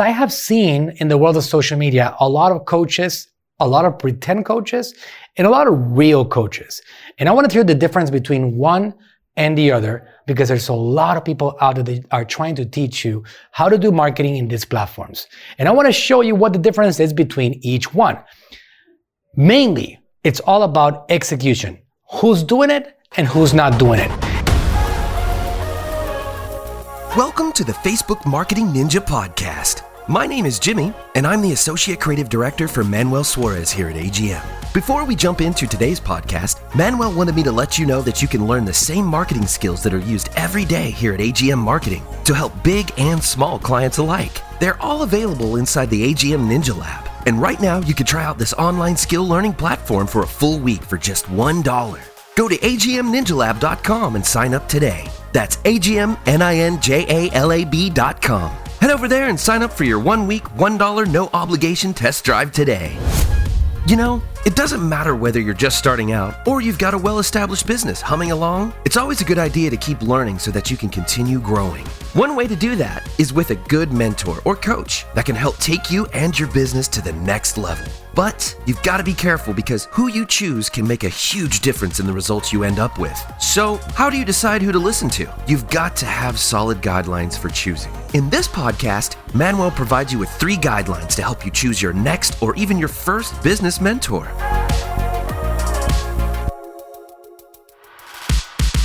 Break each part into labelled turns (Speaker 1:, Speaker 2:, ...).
Speaker 1: I have seen in the world of social media a lot of coaches, a lot of pretend coaches, and a lot of real coaches. And I want to hear the difference between one and the other because there's a lot of people out there that are trying to teach you how to do marketing in these platforms. And I want to show you what the difference is between each one. Mainly, it's all about execution. Who's doing it and who's not doing it.
Speaker 2: Welcome to the Facebook Marketing Ninja Podcast. My name is Jimmy, and I'm the Associate Creative Director for Manuel Suarez here at AGM. Before we jump into today's podcast, Manuel wanted me to let you know that you can learn the same marketing skills that are used every day here at AGM Marketing to help big and small clients alike. They're all available inside the AGM Ninja Lab. And right now, you can try out this online skill learning platform for a full week for just $1. Go to agmninjalab.com and sign up today. That's agmninjalab.com. Head over there and sign up for your one week, $1 no obligation test drive today. You know, it doesn't matter whether you're just starting out or you've got a well established business humming along, it's always a good idea to keep learning so that you can continue growing. One way to do that is with a good mentor or coach that can help take you and your business to the next level. But you've got to be careful because who you choose can make a huge difference in the results you end up with. So, how do you decide who to listen to? You've got to have solid guidelines for choosing. In this podcast, Manuel provides you with three guidelines to help you choose your next or even your first business mentor.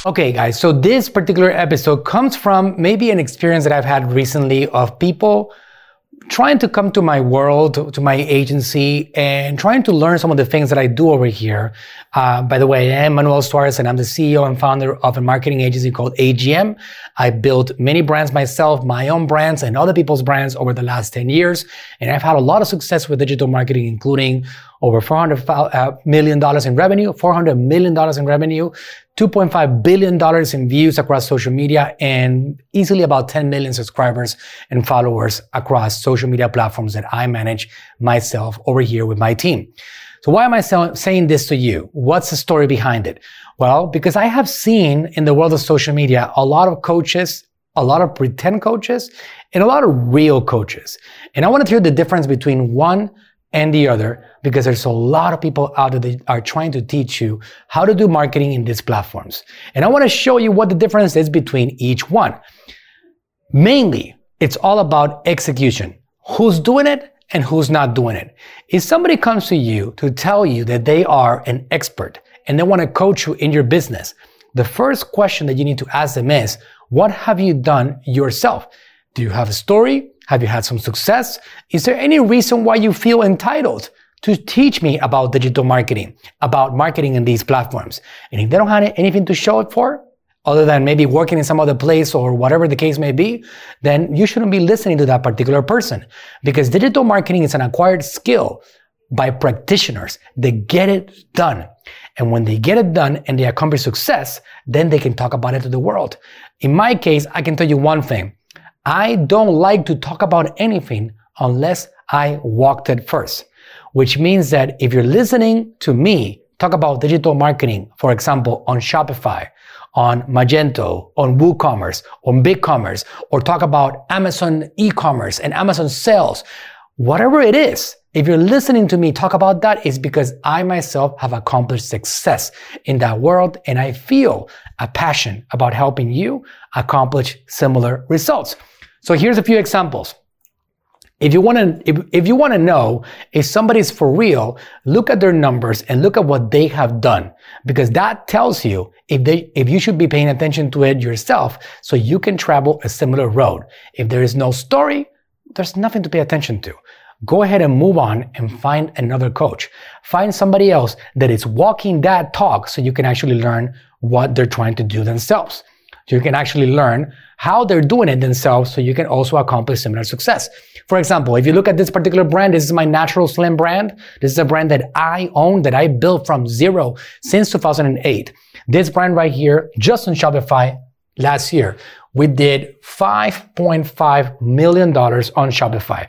Speaker 1: Okay, guys, so this particular episode comes from maybe an experience that I've had recently of people trying to come to my world, to my agency, and trying to learn some of the things that I do over here. Uh, by the way, I am Manuel Suarez, and I'm the CEO and founder of a marketing agency called AGM. I built many brands myself, my own brands, and other people's brands over the last 10 years. And I've had a lot of success with digital marketing, including over $400 uh, in revenue, $400 million in revenue, $2.5 billion in views across social media and easily about 10 million subscribers and followers across social media platforms that I manage myself over here with my team. So why am I saying this to you? What's the story behind it? Well, because I have seen in the world of social media a lot of coaches, a lot of pretend coaches, and a lot of real coaches. And I want to hear the difference between one and the other because there's a lot of people out there that are trying to teach you how to do marketing in these platforms. And I want to show you what the difference is between each one. Mainly, it's all about execution. Who's doing it and who's not doing it. If somebody comes to you to tell you that they are an expert and they want to coach you in your business, the first question that you need to ask them is, what have you done yourself? Do you have a story? Have you had some success? Is there any reason why you feel entitled to teach me about digital marketing, about marketing in these platforms? And if they don't have anything to show it for, other than maybe working in some other place or whatever the case may be, then you shouldn't be listening to that particular person. Because digital marketing is an acquired skill by practitioners. They get it done. And when they get it done and they accomplish success, then they can talk about it to the world. In my case, I can tell you one thing. I don't like to talk about anything unless I walked it first, which means that if you're listening to me talk about digital marketing, for example, on Shopify, on Magento, on WooCommerce, on BigCommerce, or talk about Amazon e-commerce and Amazon sales, whatever it is, if you're listening to me talk about that, it's because I myself have accomplished success in that world and I feel a passion about helping you accomplish similar results. So here's a few examples. If you want to, if, if you want to know if somebody's for real, look at their numbers and look at what they have done, because that tells you if they, if you should be paying attention to it yourself, so you can travel a similar road. If there is no story, there's nothing to pay attention to. Go ahead and move on and find another coach. Find somebody else that is walking that talk, so you can actually learn what they're trying to do themselves. So you can actually learn how they're doing it themselves so you can also accomplish similar success. For example, if you look at this particular brand, this is my Natural Slim brand. This is a brand that I own, that I built from zero since 2008. This brand right here, just on Shopify last year, we did $5.5 million on Shopify.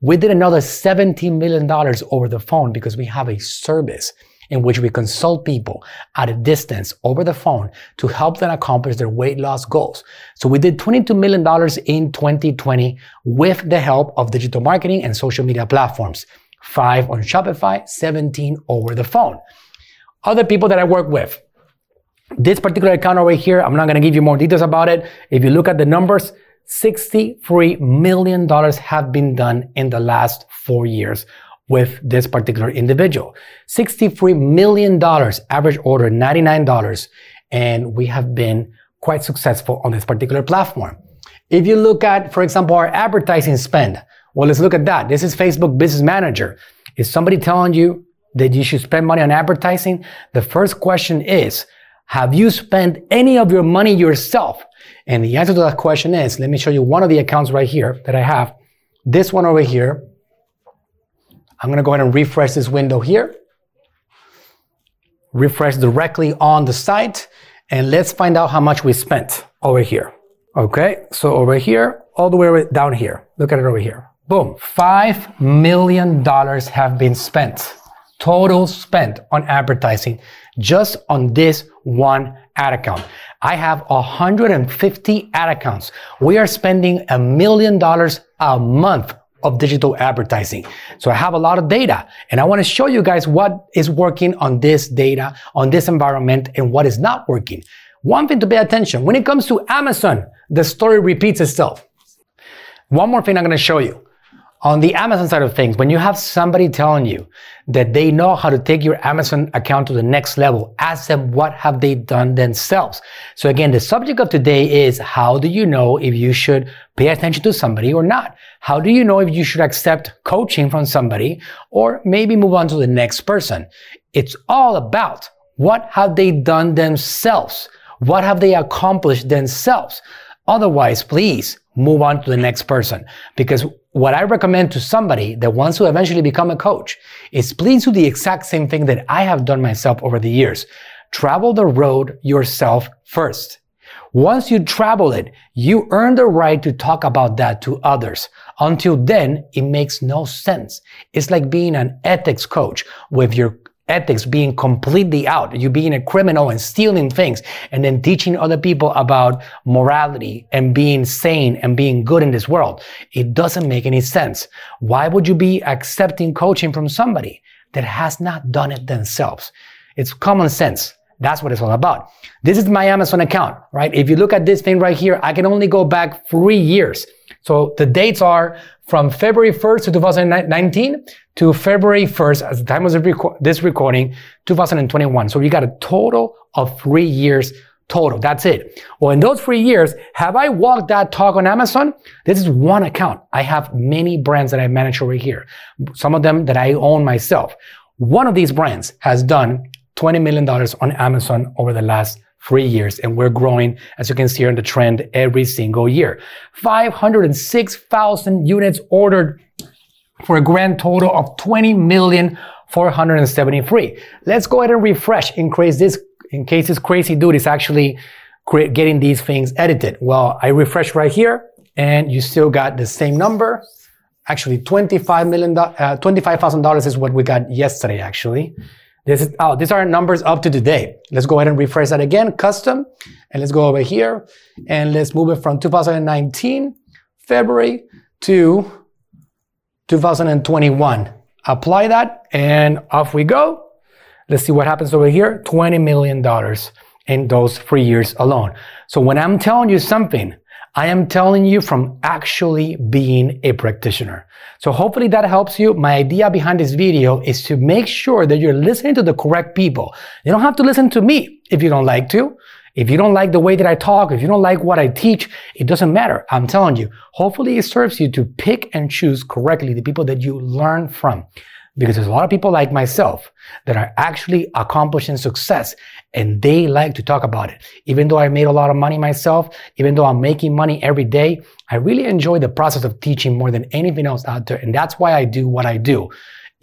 Speaker 1: We did another $17 million over the phone because we have a service in which we consult people at a distance over the phone to help them accomplish their weight loss goals. So we did $22 million in 2020 with the help of digital marketing and social media platforms. Five on Shopify, 17 over the phone. Other people that I work with. This particular account over here, I'm not going to give you more details about it. If you look at the numbers, $63 million have been done in the last four years with this particular individual. $63 million, average order $99, and we have been quite successful on this particular platform. If you look at, for example, our advertising spend, well, let's look at that. This is Facebook Business Manager. Is somebody telling you that you should spend money on advertising? The first question is, have you spent any of your money yourself? And the answer to that question is, let me show you one of the accounts right here that I have. This one over here, I'm going to go ahead and refresh this window here. Refresh directly on the site. And let's find out how much we spent over here. Okay, so over here, all the way down here. Look at it over here. Boom. $5 million have been spent. Total spent on advertising just on this one ad account. I have 150 ad accounts. We are spending a million dollars a month of digital advertising. So I have a lot of data and I want to show you guys what is working on this data, on this environment and what is not working. One thing to pay attention, when it comes to Amazon, the story repeats itself. One more thing I'm going to show you. On the Amazon side of things, when you have somebody telling you that they know how to take your Amazon account to the next level, ask them what have they done themselves. So again, the subject of today is how do you know if you should pay attention to somebody or not? How do you know if you should accept coaching from somebody or maybe move on to the next person? It's all about what have they done themselves? What have they accomplished themselves? Otherwise, please move on to the next person because what I recommend to somebody that wants to eventually become a coach is please do the exact same thing that I have done myself over the years. Travel the road yourself first. Once you travel it, you earn the right to talk about that to others. Until then, it makes no sense. It's like being an ethics coach with your ethics being completely out, you being a criminal and stealing things, and then teaching other people about morality and being sane and being good in this world. It doesn't make any sense. Why would you be accepting coaching from somebody that has not done it themselves? It's common sense. That's what it's all about. This is my Amazon account, right? If you look at this thing right here, I can only go back three years. So the dates are from February 1st to 2019 to February 1st, as the time of this recording, 2021. So you got a total of three years total. That's it. Well, in those three years, have I walked that talk on Amazon? This is one account. I have many brands that I manage over here. Some of them that I own myself. One of these brands has done $20 million on Amazon over the last three years. And we're growing, as you can see on the trend, every single year. 506,000 units ordered for a grand total of 20 million 473. Let's go ahead and refresh in case this, in case this crazy dude is actually getting these things edited. Well, I refresh right here and you still got the same number. Actually, $25 million, uh, $25,000 is what we got yesterday, actually. This is, oh, these are numbers up to today. Let's go ahead and refresh that again, custom. And let's go over here and let's move it from 2019, February to 2021. Apply that and off we go. Let's see what happens over here. $20 million in those three years alone. So when I'm telling you something, I am telling you from actually being a practitioner. So hopefully that helps you. My idea behind this video is to make sure that you're listening to the correct people. You don't have to listen to me if you don't like to. If you don't like the way that I talk, if you don't like what I teach, it doesn't matter. I'm telling you, hopefully it serves you to pick and choose correctly the people that you learn from because there's a lot of people like myself that are actually accomplishing success and they like to talk about it. Even though I made a lot of money myself, even though I'm making money every day, I really enjoy the process of teaching more than anything else out there. And that's why I do what I do.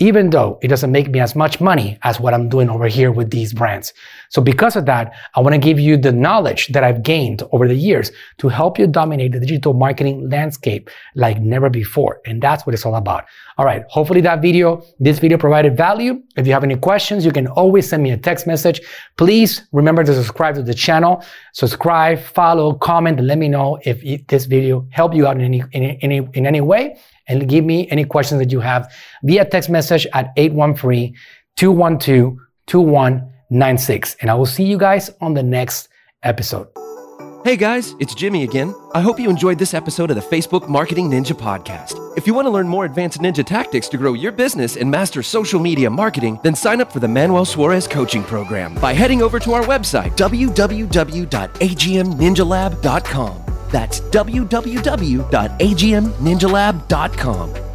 Speaker 1: Even though it doesn't make me as much money as what I'm doing over here with these brands. So because of that, I want to give you the knowledge that I've gained over the years to help you dominate the digital marketing landscape like never before. And that's what it's all about. All right. Hopefully that video, this video provided value. If you have any questions, you can always send me a text message. Please remember to subscribe to the channel, subscribe, follow, comment, let me know if this video helped you out in any, in any, in any way and give me any questions that you have via text message at 813-212-2196. And I will see you guys on the next episode.
Speaker 2: Hey guys, it's Jimmy again. I hope you enjoyed this episode of the Facebook Marketing Ninja podcast. If you want to learn more advanced ninja tactics to grow your business and master social media marketing, then sign up for the Manuel Suarez coaching program by heading over to our website, www.agmninjalab.com. That's www.agmninjalab.com.